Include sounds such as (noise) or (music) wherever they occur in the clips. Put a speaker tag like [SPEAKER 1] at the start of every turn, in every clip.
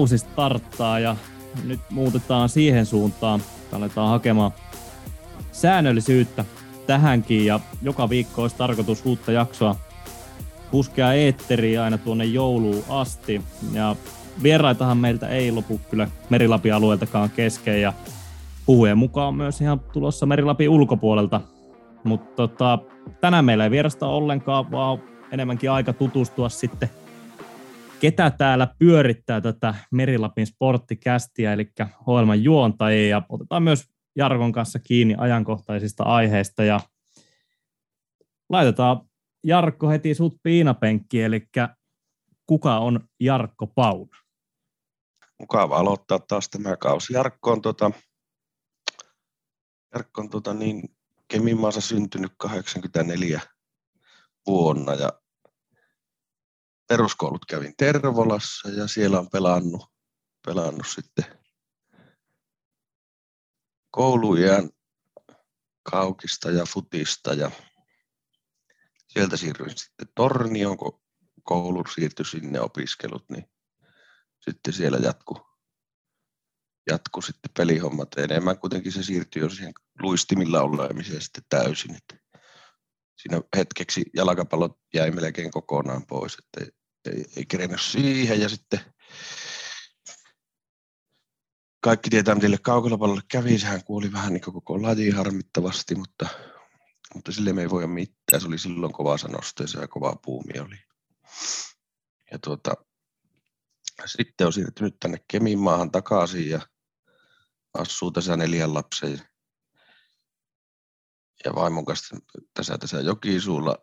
[SPEAKER 1] kausi starttaa ja nyt muutetaan siihen suuntaan. Aletaan hakemaan säännöllisyyttä tähänkin ja joka viikko olisi tarkoitus uutta jaksoa puskea eetteriä aina tuonne jouluun asti. Ja vieraitahan meiltä ei lopu kyllä Merilapin alueeltakaan kesken ja puhujen mukaan myös ihan tulossa Merilapin ulkopuolelta. Mutta tota, tänään meillä ei vierasta ollenkaan, vaan enemmänkin aika tutustua sitten ketä täällä pyörittää tätä Merilapin sporttikästiä, eli ohjelman juontajia, ja otetaan myös Jarkon kanssa kiinni ajankohtaisista aiheista, ja laitetaan Jarkko heti sut piinapenkki, eli kuka on Jarkko Pauna?
[SPEAKER 2] Mukava aloittaa taas tämä kausi. Jarkko on, tota, Jarkko on tota, niin, Kemimaassa syntynyt 84 vuonna ja peruskoulut kävin Tervolassa ja siellä on pelannut, pelannut sitten koulujen kaukista ja futista ja sieltä siirryin sitten Tornioon, kun koulu siirtyi sinne opiskelut, niin sitten siellä jatku, jatku sitten pelihommat. Enemmän kuitenkin se siirtyi jo siihen luistimilla olemiseen sitten täysin. Että siinä hetkeksi jalkapallot jäi melkein kokonaan pois, että ei, ei kerennyt siihen ja sitten kaikki tietää, miten kaukolapallolle kävi. Sehän kuoli vähän niin koko laji harmittavasti, mutta, mutta sille me ei voi mitään. Se oli silloin kova sanosteessa ja kova puumi oli. Ja tuota, sitten on siirtynyt tänne Keminmaahan takaisin ja asuu tässä neljän lapsen ja vaimon kanssa tässä, tässä Jokisuulla,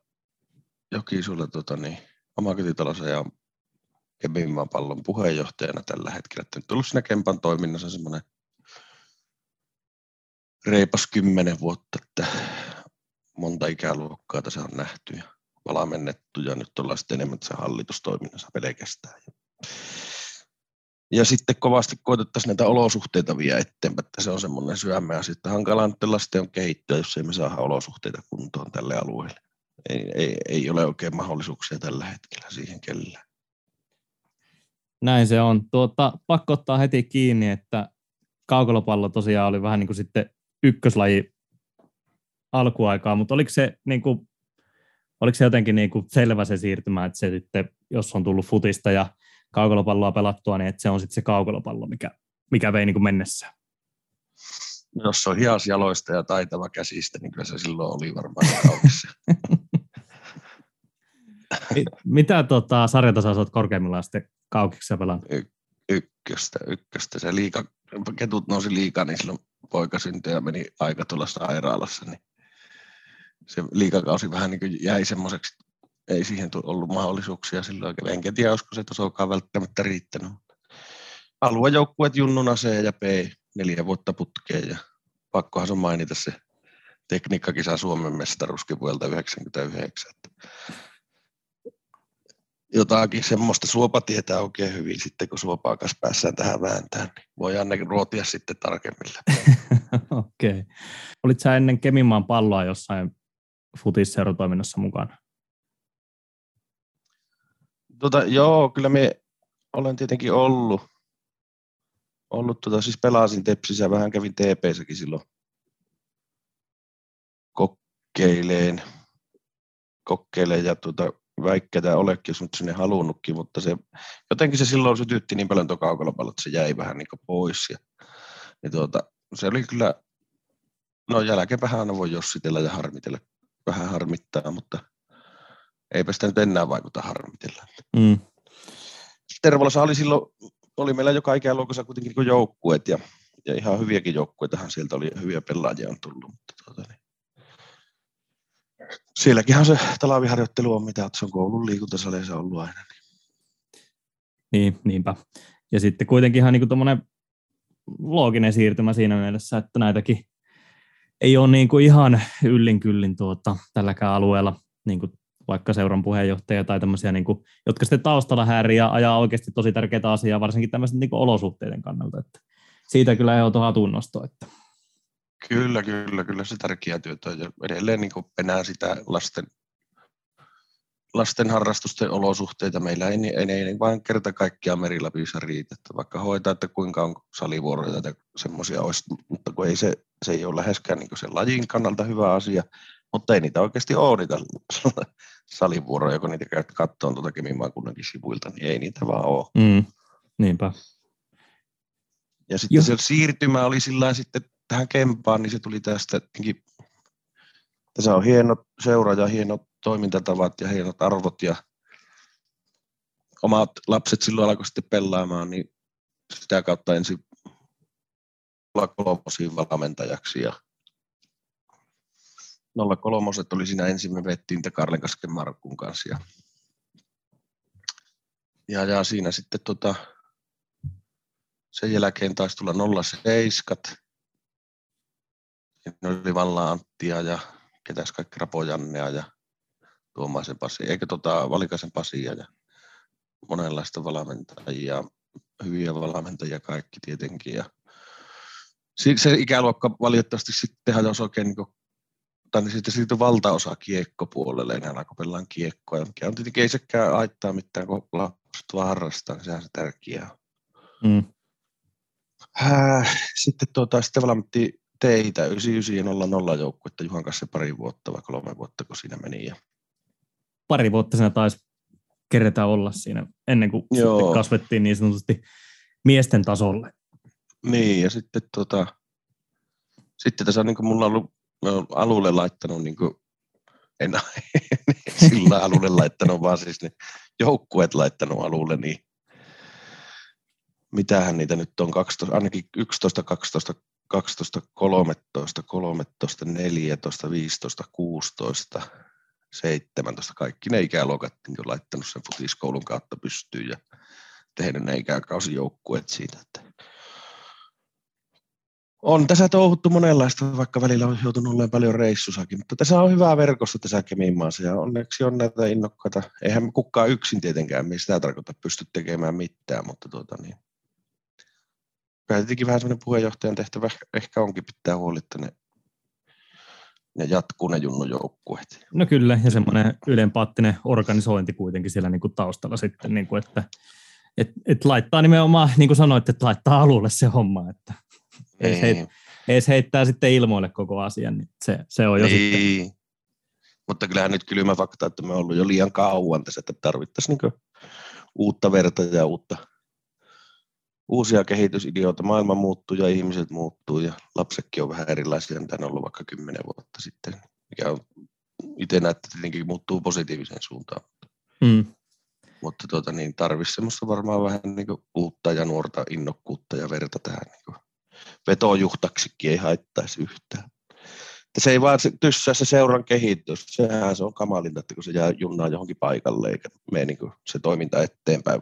[SPEAKER 2] Jokisuulla tota niin, omakotitalossa ja Kemimman pallon puheenjohtajana tällä hetkellä. Että nyt ollut siinä Kempan toiminnassa semmoinen reipas kymmenen vuotta, että monta ikäluokkaa tässä on nähty ja valmennettu ja nyt ollaan sitten enemmän tässä hallitustoiminnassa pelkästään. Ja sitten kovasti koitettaisiin näitä olosuhteita vielä eteenpäin, että se on semmoinen syömme asia, että hankala on kehittyä, jos ei me saada olosuhteita kuntoon tälle alueelle ei, ei, ei ole oikein mahdollisuuksia tällä hetkellä siihen kellään.
[SPEAKER 1] Näin se on. Tuota, pakko ottaa heti kiinni, että kaukolopallo tosiaan oli vähän niin kuin sitten ykköslaji alkuaikaa, mutta oliko se, niin kuin, oliko se jotenkin niin kuin selvä se siirtymä, että se sitten, jos on tullut futista ja kaukolopalloa pelattua, niin että se on sitten se kaukolopallo, mikä, mikä vei niin kuin mennessään?
[SPEAKER 2] Jos on hias jaloista ja taitava käsistä, niin kyllä se silloin oli varmaan kaukissa. (laughs)
[SPEAKER 1] Mitä tota, sarjatasoa olet korkeimmillaan sitten kaukiksi pelannut? Y-
[SPEAKER 2] ykköstä, ykköstä. Se liika, ketut nousi liikaa, niin silloin poika syntyi ja meni aika tuolla sairaalassa. Niin se liikakausi vähän niin jäi semmoiseksi, ei siihen ollut mahdollisuuksia silloin. Enkä tiedä, olisiko se tasokaan välttämättä riittänyt. Aluejoukkueet Junnuna C ja P neljä vuotta putkeen ja pakkohan se mainita se tekniikkakisa Suomen mestaruuskin vuodelta 1999 jotakin semmoista suopatietä oikein hyvin sitten, kun suopaa kanssa päässään tähän vääntään, niin voi Anne ruotia sitten tarkemmin (laughs)
[SPEAKER 1] Okei. Okay. Olit sä ennen Kemimaan palloa jossain futisseuratoiminnassa mukana?
[SPEAKER 2] Tota, joo, kyllä me olen tietenkin ollut. ollut tota, siis pelasin Tepsissä ja vähän kävin TPssäkin silloin kokeileen, kokeileen ja tota, väikkäitä olekin, jos nyt sinne halunnutkin, mutta se, jotenkin se silloin sytytti niin paljon tuo kaukalopallo, että se jäi vähän niin pois. Ja, niin tuota, se oli kyllä, no jälkeenpäin aina voi jossitella ja harmitella, vähän harmittaa, mutta eipä sitä nyt enää vaikuta harmitella. Mm. Tervolassa oli silloin, oli meillä joka ikäluokassa kuitenkin niin joukkueet ja, ja ihan hyviäkin joukkueitahan sieltä oli, hyviä pelaajia on tullut, mutta tuota, niin sielläkin se talaviharjoittelu on, mitä se on koulun liikuntasaleissa ollut aina.
[SPEAKER 1] Niin. niin, niinpä. Ja sitten kuitenkin ihan niin tuommoinen looginen siirtymä siinä mielessä, että näitäkin ei ole niin kuin ihan yllin kyllin tuota, tälläkään alueella niin kuin vaikka seuran puheenjohtaja tai tämmöisiä, niin kuin, jotka sitten taustalla häiriä ja ajaa oikeasti tosi tärkeitä asiaa, varsinkin tämmöisten niin olosuhteiden kannalta. Että siitä kyllä ehdotun hatunnosto. Että
[SPEAKER 2] Kyllä, kyllä, kyllä se tärkeä työtä ja edelleen niin penää sitä lasten, lasten harrastusten olosuhteita. Meillä ei, ei, ei vain kerta kaikkiaan merilapissa riitä, että vaikka hoitaa, että kuinka on salivuoroja tai semmoisia olisi, mutta kun ei se, se ei ole läheskään niin sen lajin kannalta hyvä asia, mutta ei niitä oikeasti ole niitä (laughs) salivuoroja, kun niitä käyt kattoon tuota Kemimaakunnankin sivuilta, niin ei niitä vaan ole.
[SPEAKER 1] Mm, niinpä.
[SPEAKER 2] Ja sitten Joo. se siirtymä oli sillä sitten tähän Kempaan, niin se tuli tästä, tässä on hieno seura ja hienot toimintatavat ja hienot arvot ja omat lapset silloin alkoi sitten pelaamaan, niin sitä kautta ensin kolmosiin valmentajaksi ja 03 oli siinä ensin, me vettiin Karlenkasken Markun kanssa ja, ja, ja siinä sitten tota, sen jälkeen taisi tulla 07. Ne oli Valla Anttia ja ketäs kaikki Rapojannea ja Tuomaisen Pasi, eikö tota Valikaisen Pasia ja monenlaista valmentajia, hyviä valmentajia kaikki tietenkin. Ja se ikäluokka valitettavasti sitten hajosi oikein niin tai niin sitten siirtyi valtaosa kiekkopuolelle, enää alkoi pelaan kiekkoa, mikä on tietenkin ei sekään haittaa mitään, kun lapset vaan harrastaa, niin sehän se tärkeää. Mm. Äh, sitten, tuota, sitten valmittiin teitä 99 ja 00 joukkuetta Juhan kanssa pari vuotta vai kolme vuotta, kun siinä meni. Ja...
[SPEAKER 1] Pari vuotta siinä taisi kerätä olla siinä ennen kuin sitten kasvettiin niin sanotusti miesten tasolle.
[SPEAKER 2] Niin, ja sitten, tota, sitten tässä on niin kuin mulla on ollut alulle laittanut, niin kuin, en (laughs) sillä alulle laittanut, vaan siis ne joukkueet laittanut alulle, niin mitähän niitä nyt on, 12, ainakin 11, 12, 12, 13, 13, 14, 15, 16, 17, kaikki ne ikäluokat niin on laittanut sen futiskoulun kautta pystyyn ja tehnyt ne ikäkausijoukkueet siitä. Että on tässä touhuttu monenlaista, vaikka välillä on joutunut olemaan paljon reissusakin, mutta tässä on hyvää verkosto tässä Kemimaassa ja onneksi on näitä innokkaita. Eihän kukaan yksin tietenkään, me sitä tarkoita pysty tekemään mitään, mutta tuota niin. Kyllä tietenkin vähän semmoinen puheenjohtajan tehtävä ehkä onkin pitää huoli, että ne, ne jatkuu ne junnujoukkueet.
[SPEAKER 1] No kyllä, ja semmoinen ylenpaattinen organisointi kuitenkin siellä niin kuin taustalla sitten, niin kuin, että et, et laittaa nimenomaan, niin kuin sanoit, että laittaa alulle se homma, että ei. Heit, edes heittää sitten ilmoille koko asian, niin se, se on jo niin. sitten.
[SPEAKER 2] Mutta kyllähän nyt kylmä fakta, että me on ollut jo liian kauan tässä, että tarvittaisiin niin uutta verta ja uutta, uusia kehitysideoita. Maailma muuttuu ja ihmiset muuttuu ja lapsetkin on vähän erilaisia, mitä ne on ollut vaikka kymmenen vuotta sitten, mikä on itse näette tietenkin muuttuu positiiviseen suuntaan. Mm. Mutta tuota, niin tarvitsisi semmoista varmaan vähän niin uutta ja nuorta innokkuutta ja verta tähän niin vetojuhtaksikin ei haittaisi yhtään. Että se ei vaan tyssää se seuran kehitys, sehän se on kamalinta, että kun se jää junnaan johonkin paikalle eikä mene niin se toiminta eteenpäin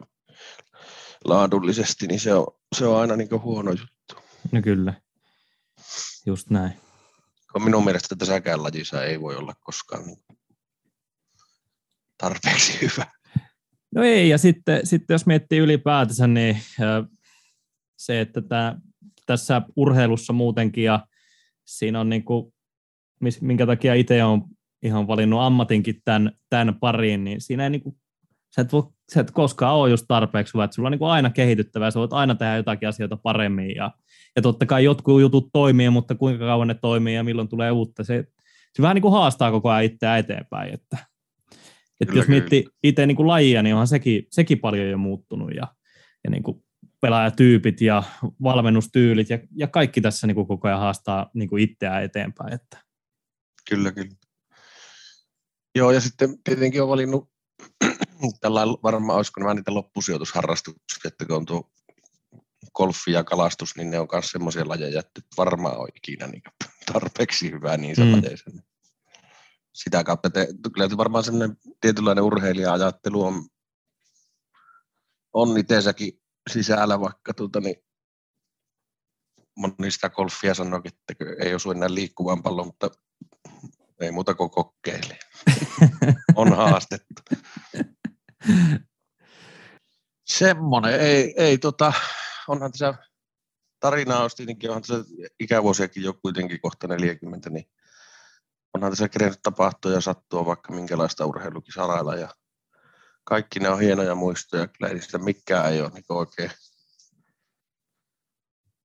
[SPEAKER 2] laadullisesti, niin se on, se on aina niin huono juttu.
[SPEAKER 1] No kyllä, just näin.
[SPEAKER 2] Minun mielestä tässäkään lajissa ei voi olla koskaan tarpeeksi hyvä.
[SPEAKER 1] No ei, ja sitten, sitten jos miettii ylipäätänsä, niin se, että tämä tässä urheilussa muutenkin ja siinä on niin kuin, minkä takia itse on ihan valinnut ammatinkin tämän, tämän pariin, niin siinä ei niin kuin, sä, et voi, sä et koskaan ole just tarpeeksi hyvä, että sulla on niin kuin aina kehityttävää, sä voit aina tehdä jotakin asioita paremmin ja, ja totta kai jotkut jutut toimii, mutta kuinka kauan ne toimii ja milloin tulee uutta, se, se vähän niin kuin haastaa koko ajan itseä eteenpäin, että, että kyllä, jos miettii itse niin kuin lajia, niin onhan sekin, sekin paljon jo muuttunut ja, ja niin kuin pelaajatyypit ja valmennustyylit ja, ja kaikki tässä niin kuin koko ajan haastaa niin kuin itseään eteenpäin. Että.
[SPEAKER 2] Kyllä, kyllä. Joo, ja sitten tietenkin on valinnut, tällä varmaan olisiko nämä niitä loppusijoitusharrastuksia, että kun on tuo golfi ja kalastus, niin ne on myös semmoisia lajeja, että varmaan on ikinä niin tarpeeksi hyvää niin mm. lajeissa. Sitä kautta te, kyllä varmaan semmoinen tietynlainen urheilija-ajattelu on, on itsensäkin sisällä, vaikka tuota, niin moni sitä golfia sanoo, että ei osu enää liikkuvan pallon, mutta ei muuta kuin kokeile. (laughs) on haastettu. Semmoinen, ei, ei tota, onhan tässä tarinaa olisi tietenkin, onhan tässä ikävuosiakin jo kuitenkin kohta 40, niin onhan tässä kerennyt tapahtua ja sattua vaikka minkälaista urheilukisalailla ja kaikki ne on hienoja muistoja, kyllä ei sitä mikään ei ole niin oikein.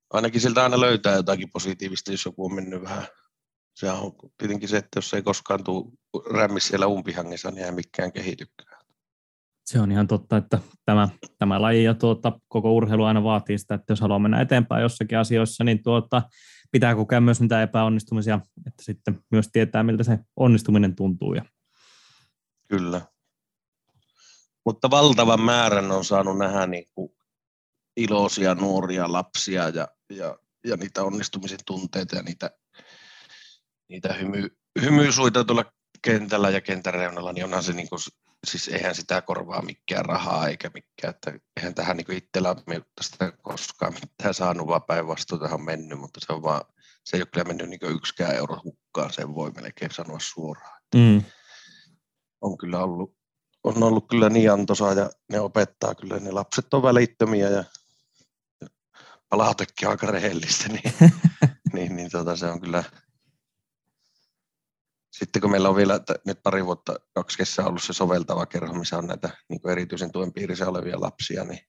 [SPEAKER 2] Ainakin siltä aina löytää jotakin positiivista, jos joku on mennyt vähän. Se on tietenkin se, että jos ei koskaan tule rämmi siellä umpihangissa, niin ei mikään kehitykään.
[SPEAKER 1] Se on ihan totta, että tämä, tämä laji ja tuota, koko urheilu aina vaatii sitä, että jos haluaa mennä eteenpäin jossakin asioissa, niin tuota, pitää kokea myös niitä epäonnistumisia, että sitten myös tietää, miltä se onnistuminen tuntuu. Ja...
[SPEAKER 2] Kyllä. Mutta valtavan määrän on saanut nähdä niin kuin iloisia nuoria lapsia ja, ja, ja niitä onnistumisen tunteita ja niitä, niitä hymy, hymysuita tuolla kentällä ja kentän reunalla, niin onhan se niin kuin, siis eihän sitä korvaa mikään rahaa eikä mikään, että eihän tähän niin itsellä tästä koskaan mitään saanut, vaan päinvastoin tähän on mennyt, mutta se on vaan, se ei ole kyllä mennyt niin yksikään euro hukkaan, sen voi melkein sanoa suoraan. Mm. On kyllä ollut, on ollut kyllä niin antoisaa ja ne opettaa kyllä, ne lapset on välittömiä ja palautekin aika rehellistä, niin, (laughs) niin, niin tota, se on kyllä, sitten kun meillä on vielä nyt pari vuotta, kaksi kesää ollut se soveltava kerho, missä on näitä niin erityisen tuen piirissä olevia lapsia, niin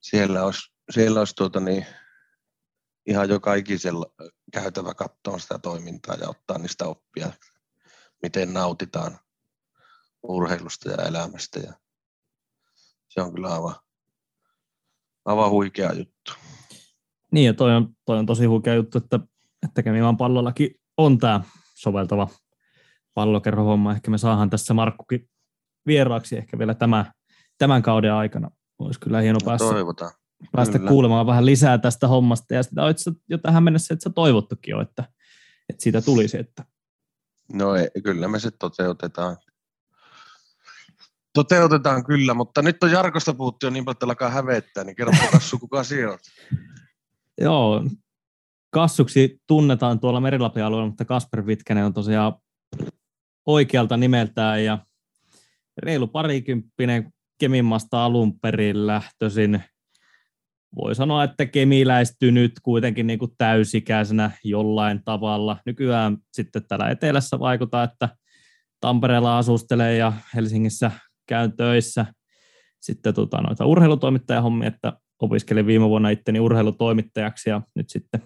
[SPEAKER 2] siellä olisi, siellä olisi tuota niin, ihan joka ikisellä käytävä katsoa sitä toimintaa ja ottaa niistä oppia, miten nautitaan urheilusta ja elämästä. Ja se on kyllä aivan, aivan huikea juttu.
[SPEAKER 1] Niin ja toi on, toi on tosi huikea juttu, että, että Kemimaan pallollakin on tämä soveltava pallokerhohomma. Ehkä me saadaan tässä Markkukin vieraaksi ehkä vielä tämä, tämän kauden aikana. Olisi kyllä hieno no, päästä,
[SPEAKER 2] toivotaan.
[SPEAKER 1] päästä kuulemaan vähän lisää tästä hommasta. Ja sitä olet jo tähän mennessä, että sä toivottukin jo, että, että siitä tulisi. Että...
[SPEAKER 2] No ei, kyllä me se toteutetaan. Toteutetaan kyllä, mutta nyt on Jarkosta puhuttu jo niin paljon, että alkaa hävettää, niin kerro (laughs) Kassu, kuka siellä
[SPEAKER 1] Joo, Kassuksi tunnetaan tuolla Merilapin alueella, mutta Kasper Vitkänen on tosiaan oikealta nimeltään ja reilu parikymppinen Kemimmasta alun perin lähtöisin. Voi sanoa, että kemiläistyy nyt kuitenkin niin kuin täysikäisenä jollain tavalla. Nykyään sitten täällä etelässä vaikuttaa, että Tampereella asustelee ja Helsingissä käyn töissä sitten tota, noita urheilutoimittajahommia, että opiskelin viime vuonna itteni urheilutoimittajaksi ja nyt sitten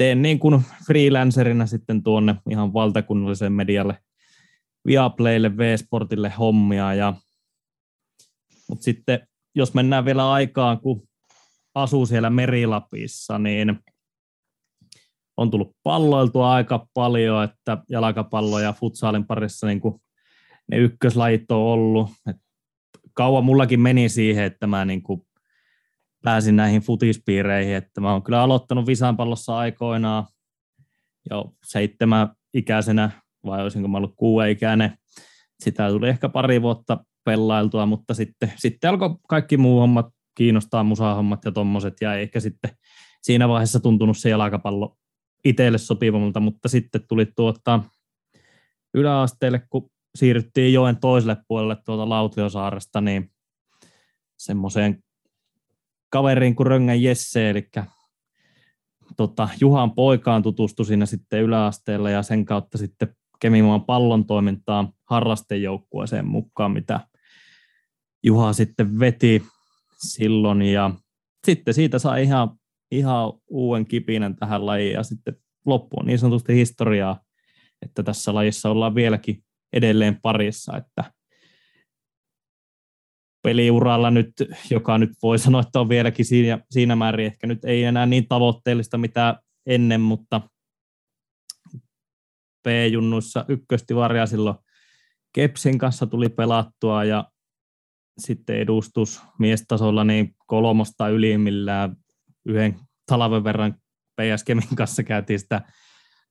[SPEAKER 1] teen niin kuin freelancerina sitten tuonne ihan valtakunnalliseen medialle, Viaplaylle, V-Sportille hommia. Ja, mutta sitten jos mennään vielä aikaan, kun asuu siellä Merilapissa, niin on tullut palloiltua aika paljon, että jalkapallo ja futsaalin parissa niin kuin ne ykköslajit on ollut. Et kauan mullakin meni siihen, että mä niin kuin pääsin näihin futispiireihin, että mä oon kyllä aloittanut visanpallossa aikoinaan jo seitsemän ikäisenä, vai olisinko mä ollut ikäinen. Sitä tuli ehkä pari vuotta pelailtua, mutta sitten, sitten alkoi kaikki muu hommat kiinnostaa, musahommat ja tommoset, ja ehkä sitten siinä vaiheessa tuntunut se jalkapallo itselle sopivammalta, mutta sitten tuli tuota yläasteelle, kun siirryttiin joen toiselle puolelle tuolta Lautiosaaresta, niin semmoiseen kaveriin kuin Röngän Jesse, eli tota, Juhan poikaan tutustui siinä sitten yläasteella ja sen kautta sitten Kemimaan pallon toimintaa harrastejoukkueeseen mukaan, mitä Juha sitten veti silloin. Ja sitten siitä sai ihan, ihan uuden kipinän tähän lajiin ja sitten loppu on niin sanotusti historiaa, että tässä lajissa ollaan vieläkin edelleen parissa, että peliuralla nyt, joka nyt voi sanoa, että on vieläkin siinä, siinä määrin, ehkä nyt ei enää niin tavoitteellista mitä ennen, mutta P-junnuissa ykköstivaria silloin Kepsin kanssa tuli pelattua ja sitten edustus miestasolla niin kolmosta ylimmillään yhden talven verran PS Kemin kanssa käytiin sitä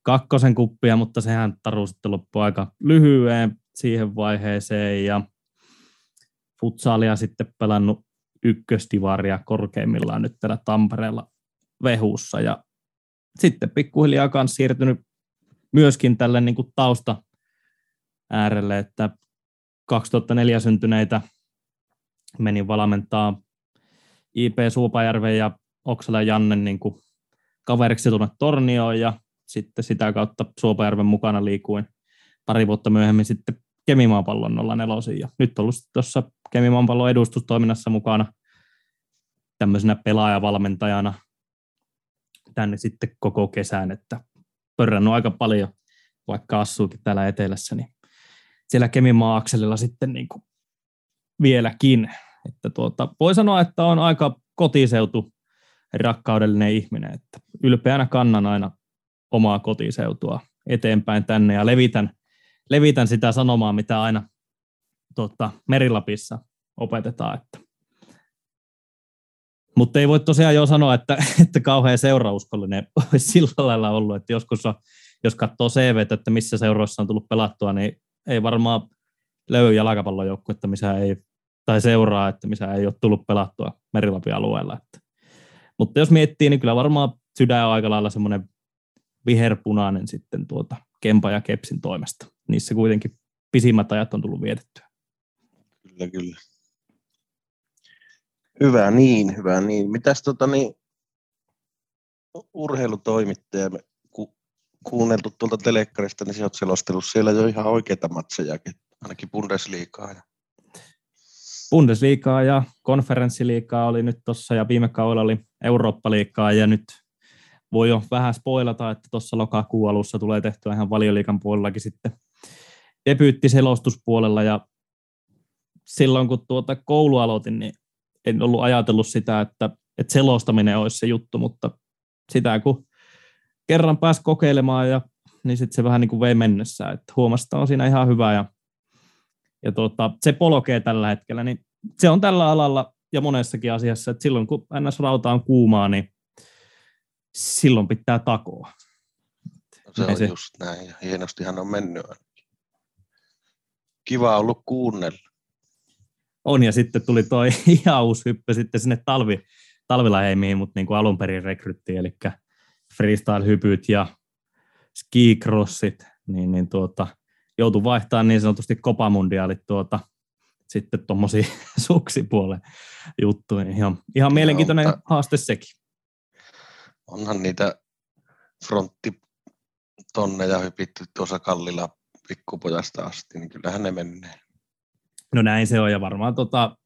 [SPEAKER 1] kakkosen kuppia, mutta sehän taru sitten loppui aika lyhyen siihen vaiheeseen ja futsaalia sitten pelannut ykköstivaria korkeimmillaan nyt täällä Tampereella Vehussa. Ja sitten pikkuhiljaa kanssa siirtynyt myöskin tälle niin kuin tausta äärelle, että 2004 syntyneitä menin valmentaa IP Suupajärven ja Oksala Janne niin kuin kaveriksi tuonne Tornioon ja sitten sitä kautta Suopajärven mukana liikuin pari vuotta myöhemmin sitten Kemimaapallon 04 ja nyt ollut tuossa Kemimaapallon edustustoiminnassa mukana tämmöisenä pelaajavalmentajana tänne sitten koko kesän, että pörrännyt aika paljon, vaikka asuukin täällä etelässä, niin siellä Kemimaa-akselilla sitten niin kuin vieläkin. Että tuota, voi sanoa, että on aika kotiseutu rakkaudellinen ihminen, että ylpeänä kannan aina omaa kotiseutua eteenpäin tänne ja levitän, levitän sitä sanomaa, mitä aina tuota, Merilapissa opetetaan. Että. Mutta ei voi tosiaan jo sanoa, että, (laughs) että kauhean seurauskollinen olisi sillä lailla ollut, että joskus on, jos katsoo CV, että missä seuroissa on tullut pelattua, niin ei varmaan löydy jalkapallojoukkuetta, missä ei, tai seuraa, että missä ei ole tullut pelattua Merilapin alueella. Että. Mutta jos miettii, niin kyllä varmaan sydän on aika lailla semmoinen viherpunainen sitten tuota Kempa ja Kepsin toimesta. Niissä kuitenkin pisimmät ajat on tullut vietettyä.
[SPEAKER 2] Kyllä, kyllä. Hyvä niin, hyvä niin. Mitäs tota niin, urheilutoimittaja, ku, kuunneltu tuolta telekkarista, niin sä oot selostellut siellä jo ihan oikeita matseja, ainakin Bundesliigaa. Ja...
[SPEAKER 1] Bundesliigaa ja konferenssiliigaa oli nyt tuossa ja viime kaudella oli Eurooppa-liigaa ja nyt voi jo vähän spoilata, että tuossa lokakuun alussa tulee tehtyä ihan valioliikan puolellakin sitten debyyttiselostuspuolella ja silloin kun tuota koulu aloitin, niin en ollut ajatellut sitä, että, että selostaminen olisi se juttu, mutta sitä kun kerran pääsi kokeilemaan ja niin sitten se vähän niin kuin vei mennessä, että huomasi, että on siinä ihan hyvä ja, ja tuota, se polkee tällä hetkellä, niin se on tällä alalla ja monessakin asiassa, että silloin kun NS-rauta on kuumaa, niin silloin pitää takoa.
[SPEAKER 2] No se on se... just näin, ja hienostihan on mennyt. Kiva ollut kuunnella.
[SPEAKER 1] On, ja sitten tuli toi (laughs) ihan uusi hyppy sitten sinne talvi, talvilaheimiin, mutta niin kuin alun perin rekryttiin, eli freestyle-hypyt ja skicrossit, niin, niin tuota, joutui vaihtamaan niin sanotusti kopamundiaalit tuota, sitten tuommoisiin (laughs) suksipuolen juttuihin. Ihan, ihan mielenkiintoinen no, haaste sekin
[SPEAKER 2] onhan niitä fronttitonneja hypitty tuossa kallilla pikkupojasta asti, niin kyllähän ne menee.
[SPEAKER 1] No näin se on, ja varmaan tota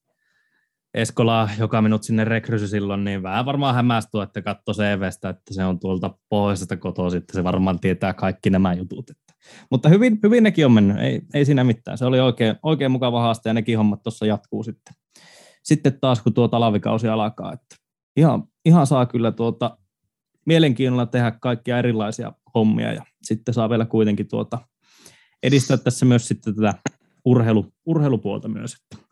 [SPEAKER 1] Eskola, joka minut sinne rekrysy silloin, niin vähän varmaan hämmästuu, että katso CVstä, että se on tuolta pohjoisesta kotoa, sitten se varmaan tietää kaikki nämä jutut. Että. Mutta hyvin, hyvin nekin on mennyt, ei, ei siinä mitään. Se oli oikein, oikein mukava haaste, ja nekin hommat tuossa jatkuu sitten. Sitten taas, kun tuo talvikausi alkaa, että ihan, ihan saa kyllä tuota mielenkiinnolla tehdä kaikkia erilaisia hommia ja sitten saa vielä kuitenkin tuota edistää tässä myös sitten tätä urheilu, urheilupuolta myös. Että.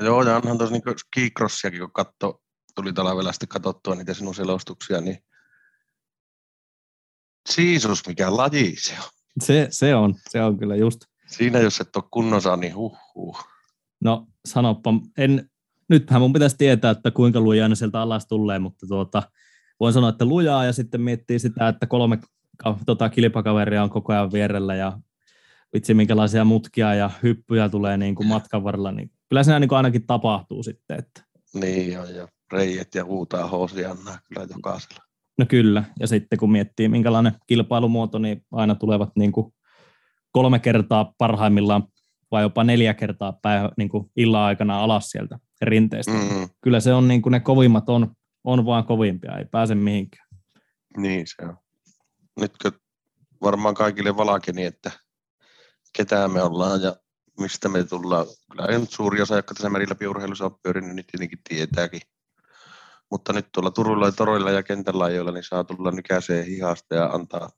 [SPEAKER 2] Joo, ja onhan tuossa niin skicrossiakin, kun katso, tuli talvella sitten katsottua niitä sinun selostuksia, niin Siisus, mikä laji se on.
[SPEAKER 1] Se, se on, se on kyllä just.
[SPEAKER 2] Siinä jos et ole kunnossa, niin huh,
[SPEAKER 1] No sanoppa, en, nythän mun pitäisi tietää, että kuinka lujaa ne sieltä alas tulee, mutta tuota, voin sanoa, että lujaa ja sitten miettii sitä, että kolme tota, kilpakaveria on koko ajan vierellä ja vitsi minkälaisia mutkia ja hyppyjä tulee niin kuin matkan varrella, niin kyllä siinä niin kuin ainakin tapahtuu sitten. Että.
[SPEAKER 2] Niin jo, ja reijet ja huutaa housia kyllä jokaisella.
[SPEAKER 1] No kyllä, ja sitten kun miettii minkälainen kilpailumuoto, niin aina tulevat niin kuin kolme kertaa parhaimmillaan vai jopa neljä kertaa päivä, niin kuin illan aikana alas sieltä rinteestä. Mm-hmm. Kyllä se on niin kuin ne kovimmat on on vaan kovimpia, ei pääse mihinkään.
[SPEAKER 2] Niin se on. Nytkö varmaan kaikille valakeni, että ketään me ollaan ja mistä me tullaan. Kyllä nyt suuri osa, jotka tässä merillä urheilussa on pyörinyt, niin tietenkin tietääkin. Mutta nyt tuolla Turulla ja Toroilla ja kentällä ajoilla niin saa tulla nykäiseen hihasta ja antaa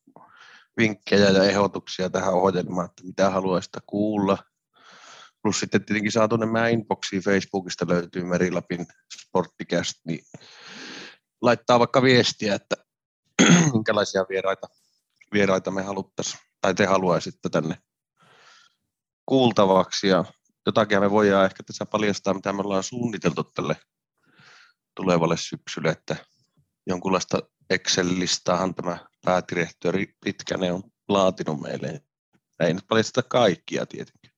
[SPEAKER 2] vinkkejä ja ehdotuksia tähän ohjelmaan, että mitä haluaisi kuulla. Plus sitten tietenkin saa tuonne meidän inboxiin Facebookista löytyy Merilapin Sporttikäst, niin laittaa vaikka viestiä, että (clears throat) minkälaisia vieraita, vieraita me haluttaisiin, tai te haluaisitte tänne kuultavaksi, ja jotakin me voidaan ehkä tässä paljastaa, mitä me ollaan suunniteltu tälle tulevalle syksylle, että jonkunlaista Excel-listaahan tämä päädirektori Pitkänen on laatinut meille. Ei nyt paljasteta kaikkia tietenkin.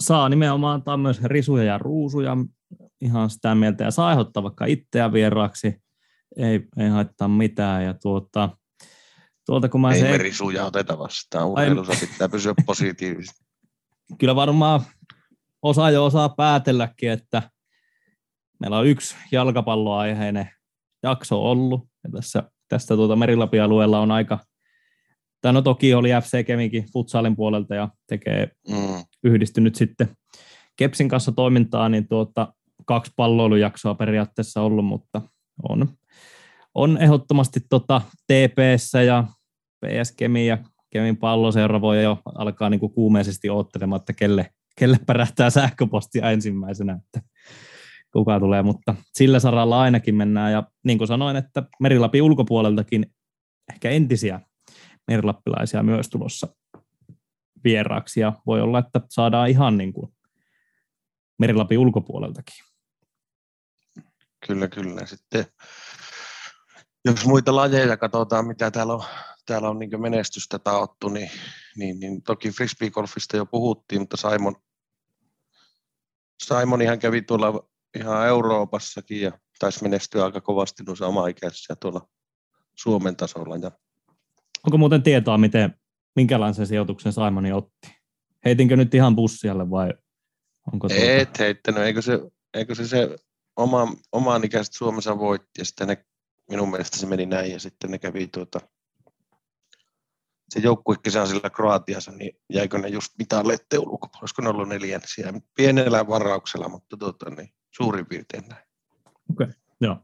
[SPEAKER 1] Saa nimenomaan antaa myös risuja ja ruusuja ihan sitä mieltä ja saa aiheuttaa vaikka itseä vieraaksi ei, ei haittaa mitään. Ja tuota,
[SPEAKER 2] tuolta kun mä ei se... merisuja oteta vastaan, urheilussa pitää pysyä positiivisesti.
[SPEAKER 1] Kyllä varmaan osa jo osaa päätelläkin, että meillä on yksi jalkapalloaiheinen jakso ollut. Ja tässä, tästä tuota Merilapi-alueella on aika, tai no toki oli FC Keminkin futsalin puolelta ja tekee mm. yhdistynyt sitten Kepsin kanssa toimintaa, niin tuota, kaksi palloilujaksoa periaatteessa ollut, mutta on, on ehdottomasti tota TPssä ja PS Kemi ja Kemin palloseura voi jo alkaa niin kuin kuumeisesti odottelemaan, että kelle, kelle pärähtää sähköpostia ensimmäisenä, että kuka tulee, mutta sillä saralla ainakin mennään. Ja niin kuin sanoin, että Merilapin ulkopuoleltakin ehkä entisiä merilappilaisia myös tulossa vieraaksi, ja voi olla, että saadaan ihan niin kuin Merilapin ulkopuoleltakin.
[SPEAKER 2] Kyllä, kyllä. Sitten jos muita lajeja katsotaan, mitä täällä on, täällä on niin menestystä taottu, niin, niin, niin toki frisbeegolfista jo puhuttiin, mutta Simon, Simon ihan kävi tuolla ihan Euroopassakin ja taisi menestyä aika kovasti noissa omaikäisiä tuolla Suomen tasolla. Ja...
[SPEAKER 1] Onko muuten tietoa, miten, minkälaisen sijoituksen Simoni otti? Heitinkö nyt ihan bussialle vai
[SPEAKER 2] onko tuota... Et heittänyt, eikö se, eikö se, se oma, omaan ikäiset Suomessa voitti ja sitten ne, minun mielestä se meni näin ja sitten ne kävi tuota, se joukkuekisä sillä Kroatiassa, niin jäikö ne just mitalleiden ulkopuolella, olisiko ne ollut neljänsiä, pienellä varauksella, mutta tuota, niin, suurin piirtein näin.
[SPEAKER 1] Okei, okay, joo.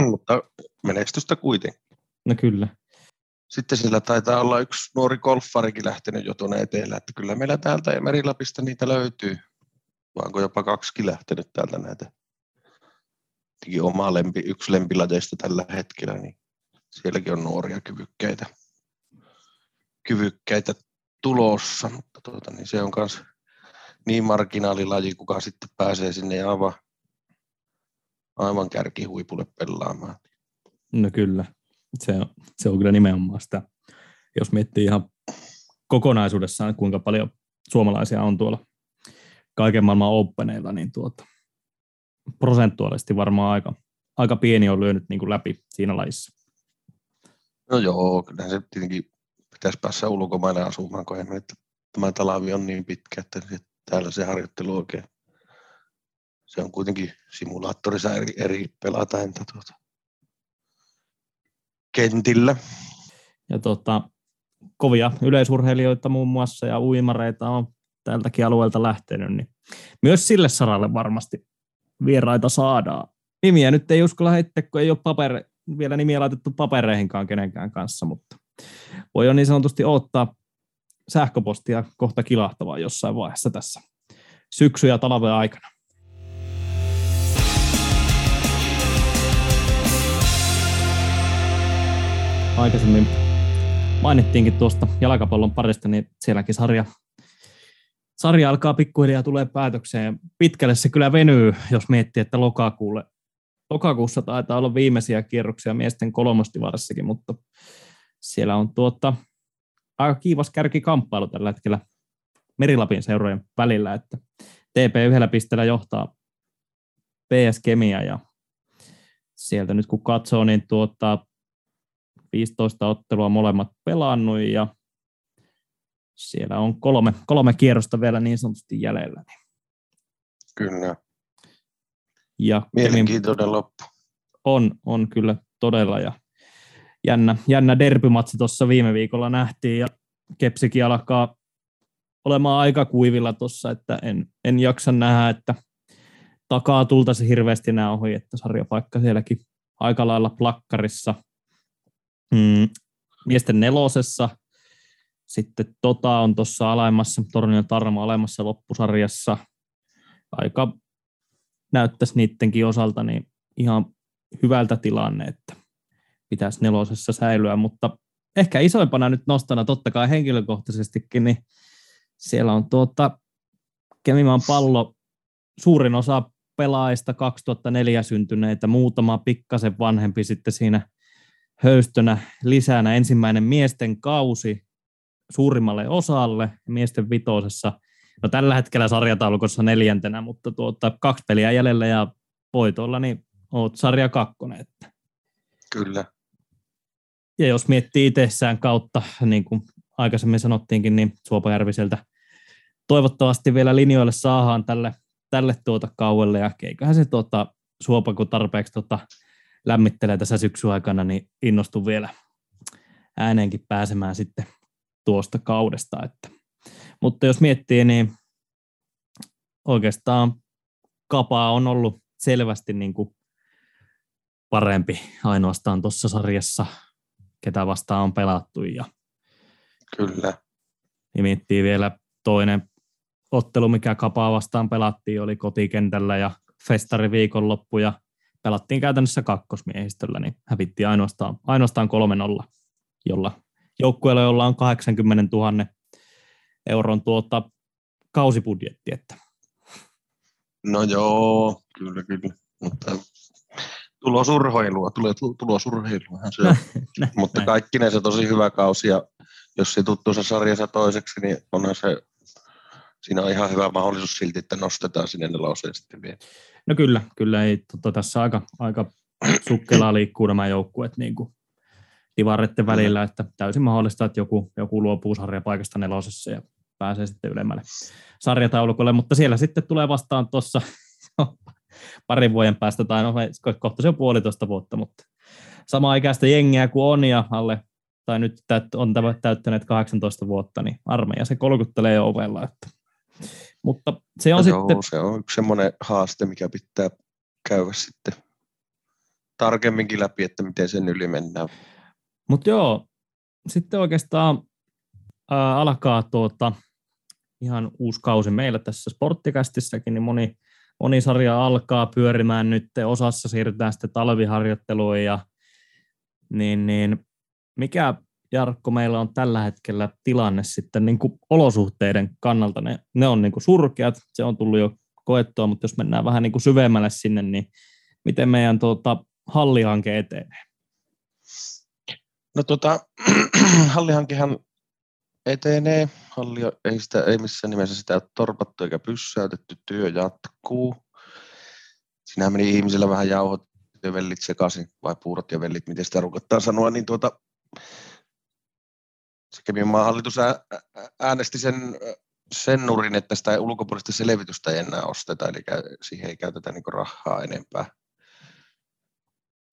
[SPEAKER 1] (clears throat)
[SPEAKER 2] mutta menestystä kuitenkin.
[SPEAKER 1] No kyllä.
[SPEAKER 2] Sitten sillä taitaa olla yksi nuori golfarikin lähtenyt jo tuonne etelään, että kyllä meillä täältä ja Merilapista niitä löytyy. Vaanko jopa kaksi lähtenyt täältä näitä. Tietenkin oma lempi, yksi lempilajeista tällä hetkellä, niin sielläkin on nuoria kyvykkäitä, kyvykkäitä tulossa, mutta tuota, niin se on myös niin marginaalilaji, kuka sitten pääsee sinne aivan, aivan kärkihuipulle pelaamaan.
[SPEAKER 1] No kyllä, se on, se on kyllä nimenomaan sitä. Jos miettii ihan kokonaisuudessaan, kuinka paljon suomalaisia on tuolla kaiken maailman openeilla, niin tuota, prosentuaalisesti varmaan aika, aika pieni on lyönyt niin kuin läpi siinä lajissa.
[SPEAKER 2] No joo, kyllähän se tietenkin pitäisi päässä ulkomaille asumaan, kun että tämä talavi on niin pitkä, että täällä se harjoittelu oikein, se on kuitenkin simulaattorissa eri, eri pelatainta tuota, kentillä.
[SPEAKER 1] Ja tota, kovia yleisurheilijoita muun muassa ja uimareita on tältäkin alueelta lähtenyt, niin myös sille saralle varmasti vieraita saadaan. Nimiä nyt ei uskalla heittää, kun ei ole paperi, vielä nimiä laitettu papereihinkaan kenenkään kanssa, mutta voi jo niin sanotusti ottaa sähköpostia kohta kilahtavaa jossain vaiheessa tässä syksy- ja talven aikana. Aikaisemmin mainittiinkin tuosta jalkapallon parista, niin sielläkin sarja, sarja alkaa pikkuhiljaa tulee päätökseen. Pitkälle se kyllä venyy, jos miettii, että lokakuulle lokakuussa taitaa olla viimeisiä kierroksia miesten kolmostivarssakin, mutta siellä on tuota, aika kiivas kärkikamppailu tällä hetkellä Merilapin seurojen välillä, että TP yhdellä pisteellä johtaa PS Kemia ja sieltä nyt kun katsoo, niin tuota, 15 ottelua molemmat pelannut ja siellä on kolme, kolme kierrosta vielä niin sanotusti jäljellä.
[SPEAKER 2] Kyllä. Ja Mielenkiintoinen loppu.
[SPEAKER 1] On, on kyllä todella ja jännä, jännä derbymatsi tuossa viime viikolla nähtiin ja Kepsikin alkaa olemaan aika kuivilla tuossa, että en, en jaksa nähdä, että takaa tultaisi hirveästi nämä ohi, että sarjapaikka sielläkin aika lailla plakkarissa. Mm, miesten nelosessa, sitten Tota on tuossa alemmassa, Tornion Tarmo alemmassa loppusarjassa. Aika näyttäisi niidenkin osalta niin ihan hyvältä tilanne, että pitäisi nelosessa säilyä, mutta ehkä isoimpana nyt nostana totta kai henkilökohtaisestikin, niin siellä on tuota Kemimaan pallo, suurin osa pelaajista 2004 syntyneitä, muutama pikkasen vanhempi sitten siinä höystönä lisänä. Ensimmäinen miesten kausi suurimmalle osalle, miesten vitosessa No tällä hetkellä sarjataulukossa neljäntenä, mutta tuota, kaksi peliä jäljellä ja voitolla, niin oot sarja kakkonen. Että.
[SPEAKER 2] Kyllä.
[SPEAKER 1] Ja jos miettii itsessään kautta niin kuin aikaisemmin sanottiinkin, niin Suopajärviseltä toivottavasti vielä linjoille saadaan tälle, tälle tuota kauelle, ja eiköhän se tuota, Suopa, kun tarpeeksi tuota, lämmittelee tässä syksyn aikana, niin innostu vielä ääneenkin pääsemään sitten tuosta kaudesta. Että. Mutta jos miettii, niin oikeastaan Kapaa on ollut selvästi niin kuin parempi ainoastaan tuossa sarjassa, ketä vastaan on pelattu. Ja
[SPEAKER 2] Kyllä.
[SPEAKER 1] Ja miettii vielä toinen ottelu, mikä Kapaa vastaan pelattiin, oli kotikentällä ja festari viikonloppu ja pelattiin käytännössä kakkosmiehistöllä, niin hävittiin ainoastaan, ainoastaan 3-0, jolla joukkueella, jolla on 80 000 euron tuota kausibudjetti. Että.
[SPEAKER 2] No joo, kyllä, kyllä. Mutta tulosurheilua, tulee tulosurheilua. Se on. (laughs) Mutta kaikki se tosi hyvä kausi ja jos se tuttuu se sarjassa toiseksi, niin onhan se, siinä on ihan hyvä mahdollisuus silti, että nostetaan sinne neloseen sitten vielä.
[SPEAKER 1] No kyllä, kyllä ei, tota, tässä aika, aika sukkelaa liikkuu nämä joukkueet niin kuin divareiden välillä, että täysin mahdollista, että joku, joku luopuu sarjapaikasta nelosessa ja pääsee sitten ylemmälle sarjataulukolle, mutta siellä sitten tulee vastaan tuossa (laughs) parin vuoden päästä, tai no kohta se on puolitoista vuotta, mutta sama ikäistä jengiä kuin on ja alle, tai nyt on täyttäneet 18 vuotta, niin armeija se kolkuttelee jo ovella. Että. Mutta se on no sitten... Joo,
[SPEAKER 2] se on yksi semmoinen haaste, mikä pitää käydä sitten tarkemminkin läpi, että miten sen yli mennään.
[SPEAKER 1] Mutta joo, sitten oikeastaan ää, alkaa tuota, ihan uusi kausi meillä tässä sporttikästissäkin, niin moni, moni sarja alkaa pyörimään nyt, osassa siirrytään sitten talviharjoitteluun ja niin, niin mikä Jarkko meillä on tällä hetkellä tilanne sitten niin kuin olosuhteiden kannalta, ne, ne on niin kuin surkeat, se on tullut jo koettua, mutta jos mennään vähän niin kuin syvemmälle sinne, niin miten meidän tuota, hallihanke etenee?
[SPEAKER 2] No tota, (clears throat) hallihankehan etenee. Halli ei, sitä, ei missään nimessä sitä ole torpattu eikä pyssäytetty. Työ jatkuu. Siinähän meni ihmisillä vähän jauhot ja vellit sekaisin, vai puurot ja vellit, miten sitä rukottaa sanoa, niin tuota, se Kemimaan hallitus äänesti sen, sen nurin, että sitä ulkopuolista selvitystä ei enää osteta, eli siihen ei käytetä niin rahaa enempää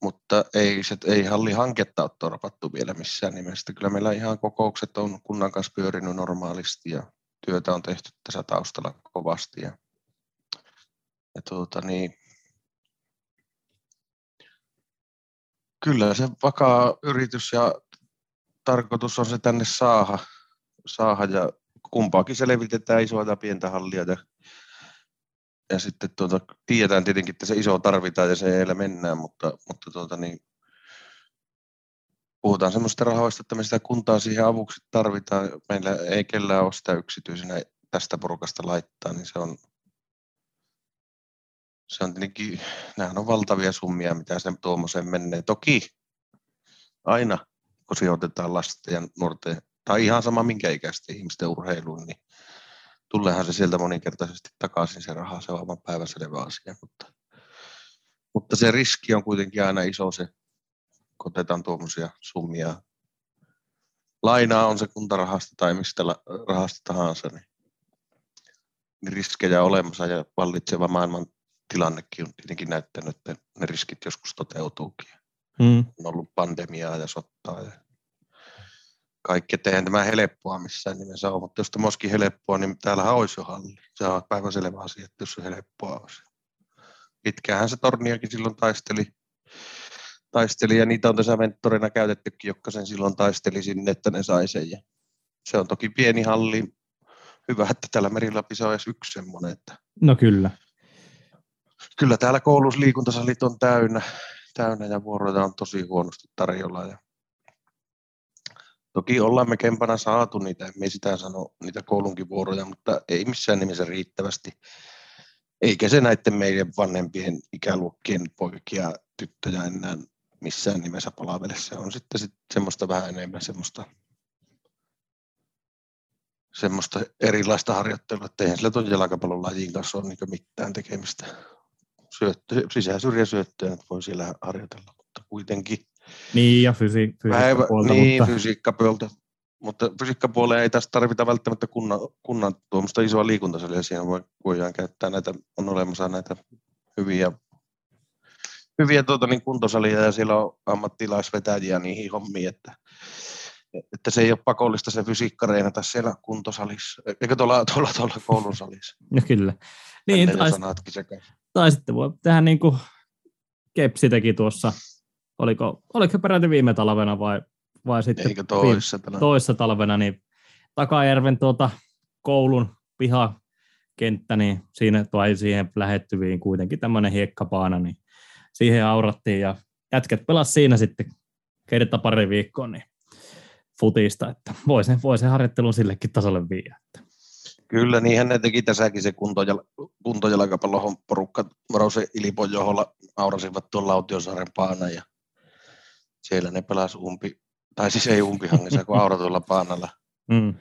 [SPEAKER 2] mutta ei, se, ei hanketta ole torpattu vielä missään nimessä. Kyllä meillä ihan kokoukset on kunnan kanssa pyörinyt normaalisti ja työtä on tehty tässä taustalla kovasti. Ja, ja tuota, niin, kyllä se vakaa yritys ja tarkoitus on se tänne saada, saada ja kumpaakin selvitetään isoa ja pientä hallia ja ja sitten tuota, tiedetään tietenkin, että se iso tarvitaan ja se ei mennään, mutta, mutta tuota, niin, puhutaan semmoista rahoista, että me sitä kuntaa siihen avuksi tarvitaan. Meillä ei kellään ole sitä yksityisenä tästä porukasta laittaa, niin se on, se on tietenkin, nämähän on valtavia summia, mitä sen tuommoiseen menee. Toki aina, kun sijoitetaan lasten ja nuorten, tai ihan sama minkä ikäisten ihmisten urheiluun, niin tuleehan se sieltä moninkertaisesti takaisin se raha, se on aivan päiväselvä asia, mutta, mutta se riski on kuitenkin aina iso se, kun otetaan tuommoisia summia. Lainaa on se kuntarahasta tai mistä rahasta tahansa, niin, niin riskejä olemassa ja vallitseva maailman tilannekin on tietenkin näyttänyt, että ne riskit joskus toteutuukin. Mm. On ollut pandemiaa ja sottaa ja kaikki, että eihän tämä helppoa missään nimessä ole, mutta jos tämä olisikin helppoa, niin täällähän olisi jo halli. Se on päivänselvä asia, että jos se helppoa olisi. Pitkäänhän se torniakin silloin taisteli, taisteli ja niitä on tässä mentorina käytettykin, jotka sen silloin taisteli sinne, että ne sai sen. Ja se on toki pieni halli. Hyvä, että täällä Merilapissa on edes yksi semmoinen. Että
[SPEAKER 1] no kyllä.
[SPEAKER 2] Kyllä täällä koulussa on täynnä, täynnä ja vuoroja on tosi huonosti tarjolla. Ja Toki ollaan me kempana saatu niitä, emme sitä sano, niitä koulunkin vuoroja, mutta ei missään nimessä riittävästi. Eikä se näiden meidän vanhempien ikäluokkien poikia, tyttöjä enää missään nimessä palavele. Se on sitten sit semmoista vähän enemmän semmoista, semmoista erilaista harjoittelua, että eihän sillä tuon jalkapallon lajin kanssa ole niin mitään tekemistä. Syöttö, sisäsyrjäsyöttöjä voi siellä harjoitella, mutta kuitenkin
[SPEAKER 1] niin, ja fysi-
[SPEAKER 2] fysiikkapuolta. Niin, mutta... fysiikkapuolta. mutta fysiikkapuoleen ei tässä tarvita välttämättä kunnan, kunnan tuommoista isoa liikuntasalia. Siinä voidaan käyttää näitä, on olemassa näitä hyviä, hyviä tuota, niin kuntosalia ja siellä on ammattilaisvetäjiä niihin hommiin, että, että se ei ole pakollista se fysiikka reenata siellä kuntosalissa, eikö tuolla, tuolla, tuolla koulun salissa. (laughs)
[SPEAKER 1] No kyllä. Niin, tai, tai, sitten voi tehdä niin kuin Kepsi teki tuossa, oliko, oliko peräti viime talvena vai, vai sitten
[SPEAKER 2] Eikö toissa talvena?
[SPEAKER 1] toissa talvena, niin Takajärven tuota, koulun pihakenttä, niin siinä toi siihen lähettyviin kuitenkin tämmöinen hiekkapaana, niin siihen aurattiin ja jätket pelas siinä sitten kerta pari viikkoa niin futista, että voi sen, voi sen harjoittelun sillekin tasolle viiä. Että.
[SPEAKER 2] Kyllä, niinhän ne teki tässäkin se kuntojal- kuntojalkapallon porukka Rose Ilipon johdolla aurasivat tuon Lautiosaaren paana ja siellä ne pelas umpi, tai siis ei umpihangissa, kun auratulla paanalla. Mm.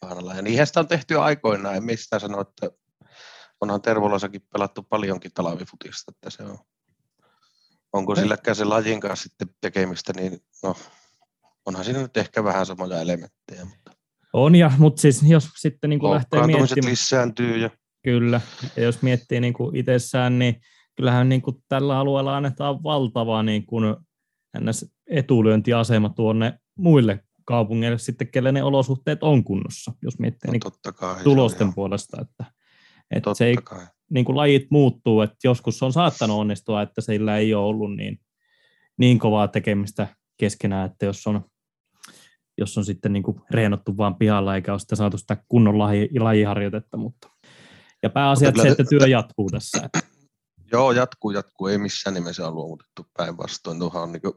[SPEAKER 2] paanalla. Ja niinhän sitä on tehty aikoinaan, en mistään sano, että onhan Tervolassakin pelattu paljonkin talavifutista, että se on. Onko silläkään se lajin kanssa sitten tekemistä, niin no, onhan siinä nyt ehkä vähän samoja elementtejä. Mutta...
[SPEAKER 1] On, ja, mutta siis jos sitten niin kuin lähtee miettimään...
[SPEAKER 2] lisääntyy. Ja...
[SPEAKER 1] Kyllä, ja jos miettii niin kuin itsessään, niin kyllähän niin kuin tällä alueella annetaan valtava niin kuin etulyöntiasema tuonne muille kaupungeille sitten, kelle ne olosuhteet on kunnossa, jos miettii no, niin kai, tulosten se puolesta. Että, että se ei, niin kuin lajit muuttuu, että joskus on saattanut onnistua, että sillä ei ole ollut niin, niin kovaa tekemistä keskenään, että jos on jos on sitten niin kuin reenottu vaan pihalla eikä ole sitä saatu sitä kunnon laji, lajiharjoitetta. Mutta. Ja pääasia, että se, että työ jatkuu tässä. Että.
[SPEAKER 2] Joo, jatkuu, jatkuu. Ei missään nimessä ole luovutettu päinvastoin. Tuohan on niin kuin,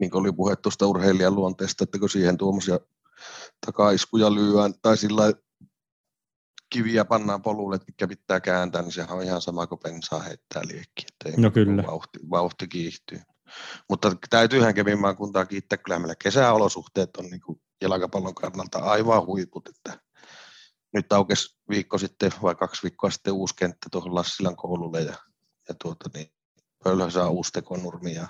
[SPEAKER 2] niin kuin oli puhe tuosta urheilijan luonteesta, että kun siihen tuommoisia takaiskuja lyöään tai sillä kiviä pannaan polulle, mitkä pitää kääntää, niin sehän on ihan sama kuin pensaa heittää liekki. Että
[SPEAKER 1] no kyllä.
[SPEAKER 2] Vauhti, vauhti kiihtyy. Mutta täytyyhän Kevinmaan kuntaa kiittää, kyllä meillä kesäolosuhteet on niin jalkapallon kannalta aivan huiput, että nyt aukesi viikko sitten vai kaksi viikkoa sitten uusi kenttä tuohon Lassilan koululle ja, ja tuota, niin Pölhö saa uusi tekonurmi ja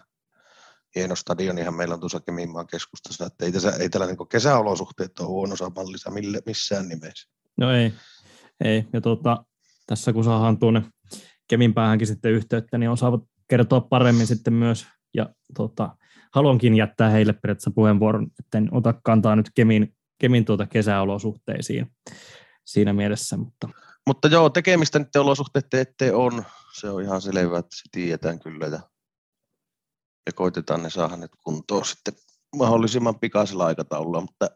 [SPEAKER 2] hieno stadionihan meillä on tuossa Keminmaan keskustassa, että ei, tässä, ei tällä niin kesäolosuhteet ole huono mallissa missään nimessä.
[SPEAKER 1] No ei, ei. ja tuota, tässä kun saadaan tuonne Keminpäähänkin sitten yhteyttä, niin osaavat kertoa paremmin sitten myös ja tota, haluankin jättää heille periaatteessa puheenvuoron, että en ota kantaa nyt Kemin, Kemin tuota kesäolosuhteisiin siinä mielessä. Mutta,
[SPEAKER 2] mutta joo, tekemistä nyt olosuhteiden eteen on, se on ihan selvä, että se tiedetään kyllä ja, ja koitetaan ne saada nyt kuntoon sitten mahdollisimman pikaisella aikataululla, mutta,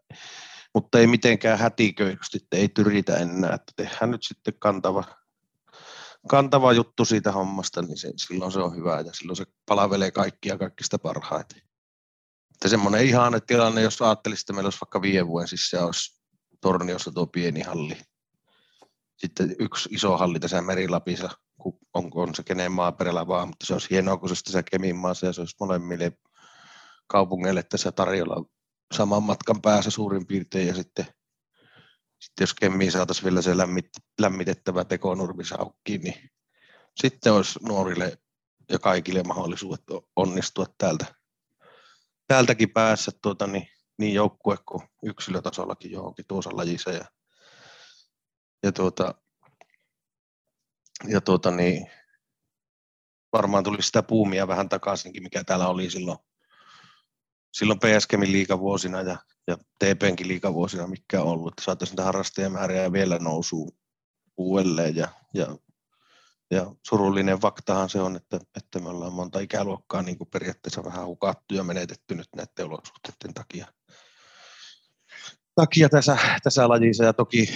[SPEAKER 2] mutta ei mitenkään hätiköidysti, ei tyritä enää, että tehdään nyt sitten kantava, kantava juttu siitä hommasta, niin se, silloin se on hyvä ja silloin se palvelee kaikkia kaikista parhaiten. Että semmoinen ihana tilanne, jos ajattelisi, että meillä olisi vaikka viiden vuoden se olisi Torniossa tuo pieni halli. Sitten yksi iso halli tässä Merilapissa, on, on se kenen maaperällä vaan, mutta se olisi hienoa, kun se tässä Kemin maassa ja se olisi molemmille kaupungeille tässä tarjolla saman matkan päässä suurin piirtein ja sitten sitten jos Kemmiin saataisiin vielä se lämmit, lämmitettävä tekonurmi saukkiin, niin sitten olisi nuorille ja kaikille mahdollisuudet onnistua täältä, täältäkin päässä tuota, niin, niin joukkue kuin yksilötasollakin johonkin tuossa lajissa. Ja, ja, tuota, ja tuota, niin, varmaan tuli sitä puumia vähän takaisinkin, mikä täällä oli silloin, silloin PSKmin liikavuosina ja ja TPnkin liikavuosina, mikä on ollut, että saataisiin niitä harrastajamääriä vielä nousuu uudelleen. Ja, ja, ja surullinen faktahan se on, että, että me ollaan monta ikäluokkaa niin kuin periaatteessa vähän hukattu ja menetetty nyt näiden olosuhteiden takia, takia tässä, tässä lajissa. Ja toki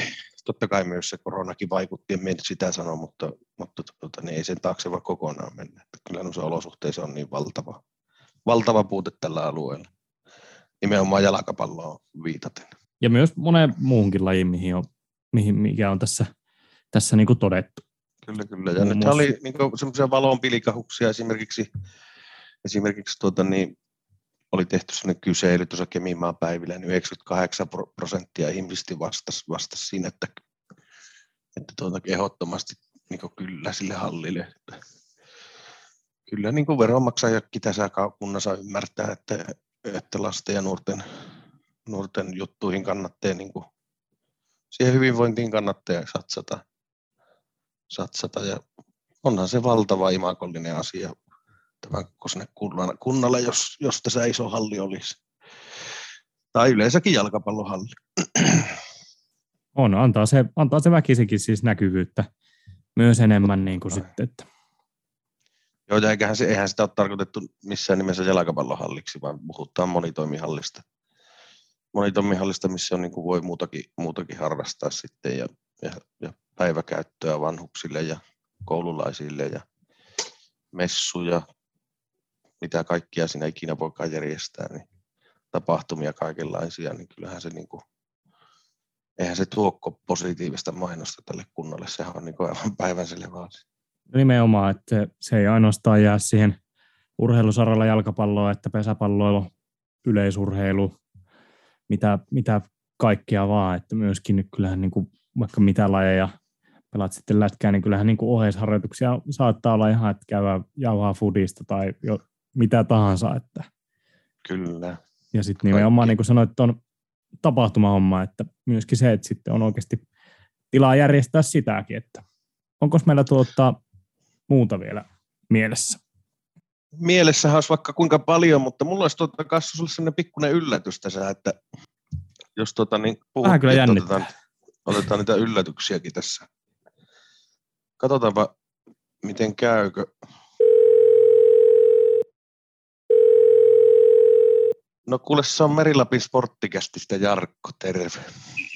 [SPEAKER 2] totta kai myös se koronakin vaikutti, en sitä sano, mutta, mutta tuota, niin ei sen taakse vaan kokonaan mennä. Että kyllä noissa olosuhteissa on niin valtava, valtava puute tällä alueella nimenomaan jalkapalloon viitaten.
[SPEAKER 1] Ja myös moneen muuhunkin lajiin, mihin on, mihin, mikä on tässä, tässä niin kuin todettu.
[SPEAKER 2] Kyllä, kyllä. Ja nyt oli niin semmoisia valonpilikahuksia esimerkiksi, esimerkiksi tuota, niin, oli tehty sellainen kysely tuossa Kemimaan päivillä, niin 98 prosenttia ihmisistä vastasi, vastasi siinä, että, että tuota, ehdottomasti niin kyllä sille hallille. Että, kyllä niin veronmaksajakin tässä kunnassa ymmärtää, että että lasten ja nuorten, nuorten juttuihin kannattaa, niin kuin, siihen hyvinvointiin kannattaa satsata, satsata ja onhan se valtava imakollinen asia tämän kunnalle, jos, jos tässä iso halli olisi. Tai yleensäkin jalkapallohalli.
[SPEAKER 1] On, antaa se, antaa se väkisikin siis näkyvyyttä myös enemmän niin kuin sitten. Että.
[SPEAKER 2] Joo, ja eihän, se, eihän sitä ole tarkoitettu missään nimessä jalkapallohalliksi, vaan puhutaan monitoimihallista. Monitoimihallista, missä on, niin kuin voi muutakin, muutakin harrastaa sitten ja, ja, ja päiväkäyttöä vanhuksille ja koululaisille ja messuja, mitä kaikkia siinä ikinä voikaan järjestää, niin tapahtumia kaikenlaisia, niin kyllähän se niin kuin, eihän se tuokko positiivista mainosta tälle kunnalle, sehän on niin kuin aivan päivänselvä asia.
[SPEAKER 1] Nimenomaan, että se ei ainoastaan jää siihen urheilusaralla jalkapalloa, että pesäpalloilu, yleisurheilu, mitä, mitä kaikkia vaan, että myöskin kyllähän niin kuin vaikka mitä lajeja pelaat sitten lätkää, niin kyllähän niin kuin oheisharjoituksia saattaa olla ihan, että käydään jauhaa foodista tai mitä tahansa. Että.
[SPEAKER 2] Kyllä.
[SPEAKER 1] Ja sitten nimenomaan, niin kuin sanoit, on tapahtumahomma, että myöskin se, että sitten on oikeasti tilaa järjestää sitäkin, että onko meillä tuota muuta vielä mielessä?
[SPEAKER 2] Mielessä olisi vaikka kuinka paljon, mutta mulla olisi tuota kanssa sulle sellainen pikkuinen yllätys tässä, että jos tuota, niin
[SPEAKER 1] puhuttiin, kyllä
[SPEAKER 2] otetaan, otetaan niitä yllätyksiäkin tässä. Katsotaanpa, miten käykö. No kuule, se on Merilapin sporttikästistä Jarkko, terve.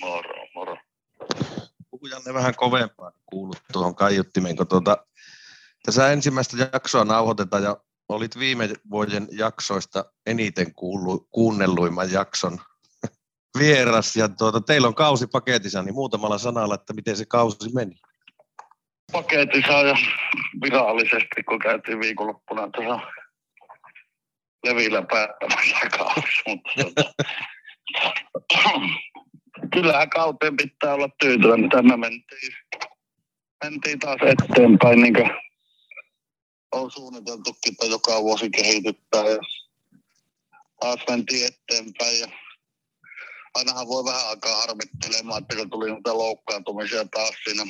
[SPEAKER 3] Moro, moro.
[SPEAKER 2] Puhu Janne vähän kovempaa kuulut tuohon kaiuttimeen, kun tuota, tässä ensimmäistä jaksoa nauhoitetaan ja olit viime vuoden jaksoista eniten kuullu, kuunnelluimman jakson (laughs) vieras. Ja tuota, teillä on kausi paketissa, niin muutamalla sanalla, että miten se kausi meni.
[SPEAKER 3] Paketissa ja virallisesti, kun käytiin viikonloppuna tuossa levillä päättämässä (laughs) kausi. Mutta tuota, (clears throat) kyllähän kauteen pitää olla tyytyväinen. Tänne mentiin, mentiin taas eteenpäin, niin kuin on suunniteltukin, että joka vuosi kehityttää ja taas mentiin eteenpäin ja ainahan voi vähän aikaa harmittelemaan, että kun tuli niitä loukkaantumisia taas siinä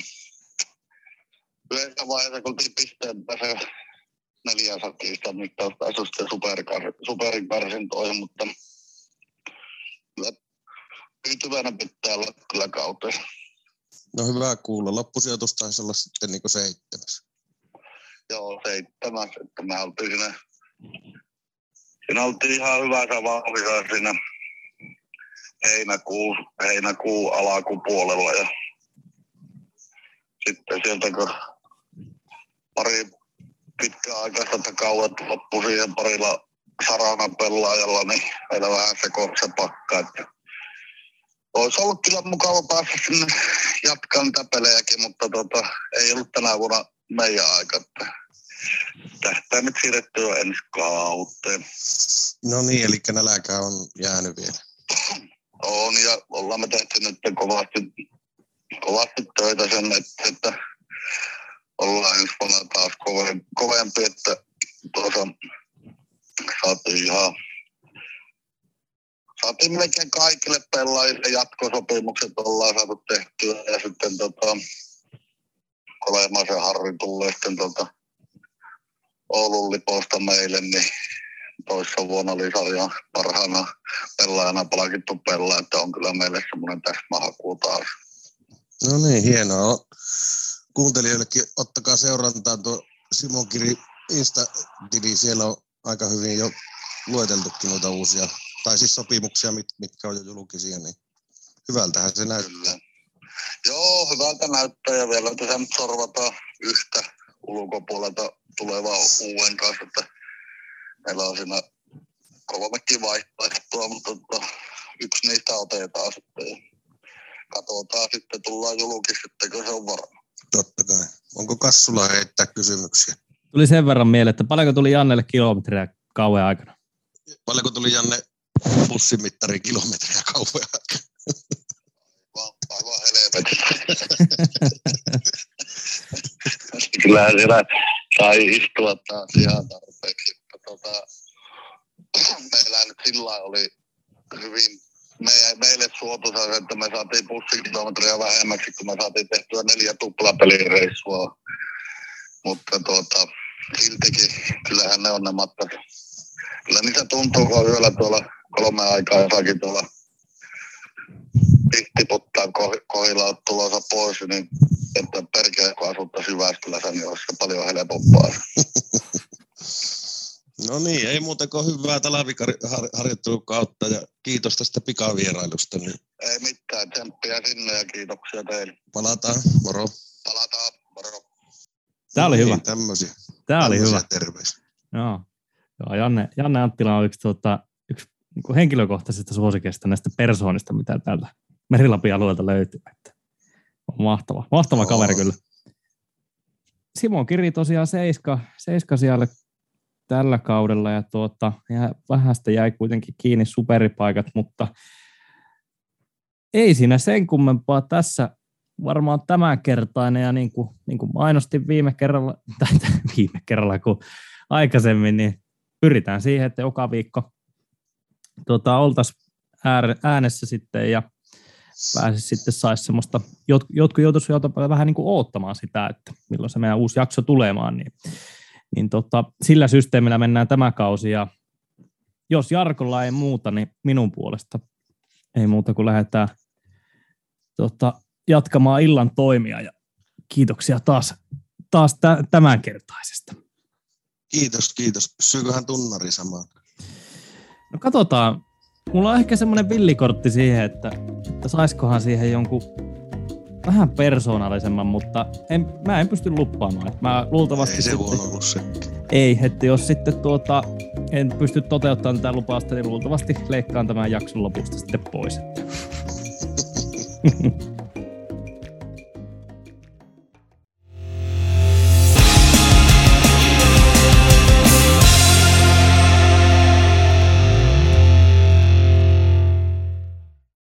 [SPEAKER 3] yhdessä vaiheessa, kun oltiin pisteen päässä neljä sakista, nyt taas päässyt sitten superin karsintoihin, mutta kyllä tyytyväinen pitää olla kyllä kauteen.
[SPEAKER 2] No hyvä kuulla. Loppusijoitus taisi olla sitten niin seitsemäs.
[SPEAKER 3] Joo, seitsemäs, että me oltiin siinä, siinä oltiin ihan hyvässä vauhdissa siinä heinäkuu, heinäkuu alakupuolella ja sitten sieltä kun pari pitkäaikaista kauet loppu siihen parilla sarana pelaajalla, niin meillä vähän se se pakka. Että olisi ollut kyllä mukava päästä sinne jatkaa niitä pelejäkin, mutta tota, ei ollut tänä vuonna meidän aika. Tästä nyt siirrettyä ensi kauteen.
[SPEAKER 2] No niin, eli näläkä on jäänyt vielä.
[SPEAKER 3] On ja ollaan me tehty nyt kovasti, kovasti töitä sen, että, että ollaan ensi vuonna taas kovempi, että tuossa saatiin ihan saatiin melkein kaikille pelaajille jatkosopimukset ollaan saatu tehtyä ja sitten tota, Kolemaisen Harri tulee sitten tuolta Oulun liposta meille, niin toissa vuonna oli sarjan parhaana pelaajana palkittu pelaa, että on kyllä meille semmoinen täsmähaku taas.
[SPEAKER 2] No niin, hienoa. Kuuntelijoillekin ottakaa seurantaa tuo Simon Kiri Insta-tili, siellä on aika hyvin jo lueteltukin noita uusia, tai siis sopimuksia, mit, mitkä on jo julkisia, niin hyvältähän se näyttää.
[SPEAKER 3] Joo, hyvältä näyttää ja vielä tässä nyt sorvataan yhtä ulkopuolelta tulevaa uuden kanssa, että meillä on siinä kolmekin vaihtoehtoa, mutta tota, yksi niistä otetaan sitten ja katsotaan sitten, tullaan julkis, kun se on varma.
[SPEAKER 2] Totta kai. Onko Kassulla heittää kysymyksiä?
[SPEAKER 1] Tuli sen verran mieleen, että paljonko tuli Jannelle kilometriä kauan aikana?
[SPEAKER 2] Paljonko tuli Janne bussimittari kilometriä kauan aikana?
[SPEAKER 3] aivan helvetissä. Kyllähän siellä sai istua taas ihan tarpeeksi. Tota, meillä nyt sillä oli hyvin me, meille suotuisa, että me saatiin bussikilometriä vähemmäksi, kun me saatiin tehtyä neljä tuplapelireissua. Mutta tuota, siltikin, kyllähän ne on ne matkat. Kyllä niitä tuntuu, kun yöllä tuolla kolme aikaa jossakin tuolla pihtiputtaan kohilla tulossa pois, niin että perkele kun asuttaisi Jyväskylässä, niin olisi paljon helpompaa. (laughs)
[SPEAKER 2] No niin, ei muuta kuin hyvää talviharjoittelukautta ja kiitos tästä pikavierailusta. Niin.
[SPEAKER 3] Ei mitään, tsemppiä sinne ja kiitoksia teille.
[SPEAKER 2] Palataan, moro.
[SPEAKER 3] Palataan, moro.
[SPEAKER 1] Tämä oli
[SPEAKER 2] no
[SPEAKER 1] hyvä.
[SPEAKER 2] Niin, tämmöisiä.
[SPEAKER 1] Tämä oli hyvä.
[SPEAKER 2] Terveisiä.
[SPEAKER 1] Joo. Joo Janne, Janne Anttila on yksi, tuota, yksi niin kuin henkilökohtaisista suosikeista näistä persoonista, mitä täältä Merilapin alueelta löytyy. Että on mahtava, mahtava
[SPEAKER 2] Joo.
[SPEAKER 1] kaveri kyllä. Simon Kiri tosiaan seiska, seiska siellä tällä kaudella ja tuota, ja vähästä jäi kuitenkin kiinni superipaikat, mutta ei siinä sen kummempaa. Tässä varmaan tämänkertainen ja niin kuin, niin kuin mainostin viime kerralla, (laughs) tai viime kerralla kun aikaisemmin, niin pyritään siihen, että joka viikko tota, oltaisiin äänessä sitten ja pääsisi sitten saisi semmoista, jot, jotkut joutuisivat vähän niin kuin oottamaan sitä, että milloin se meidän uusi jakso tulemaan, niin, niin tota, sillä systeemillä mennään tämä kausi ja jos Jarkolla ei muuta, niin minun puolesta ei muuta kuin lähdetään tota, jatkamaan illan toimia ja kiitoksia taas, taas tä- tämänkertaisesta.
[SPEAKER 2] Kiitos, kiitos. Pysyyköhän tunnari samaan?
[SPEAKER 1] No katsotaan. Mulla on ehkä semmoinen villikortti siihen, että, että saiskohan siihen jonkun vähän persoonallisemman, mutta en, mä en pysty luppaamaan. Että Mä luultavasti
[SPEAKER 2] Ei se
[SPEAKER 1] sitten,
[SPEAKER 2] huono ollut
[SPEAKER 1] ei, että jos sitten tuota, en pysty toteuttamaan tätä lupausta, niin luultavasti leikkaan tämän jakson lopusta sitten pois. (laughs)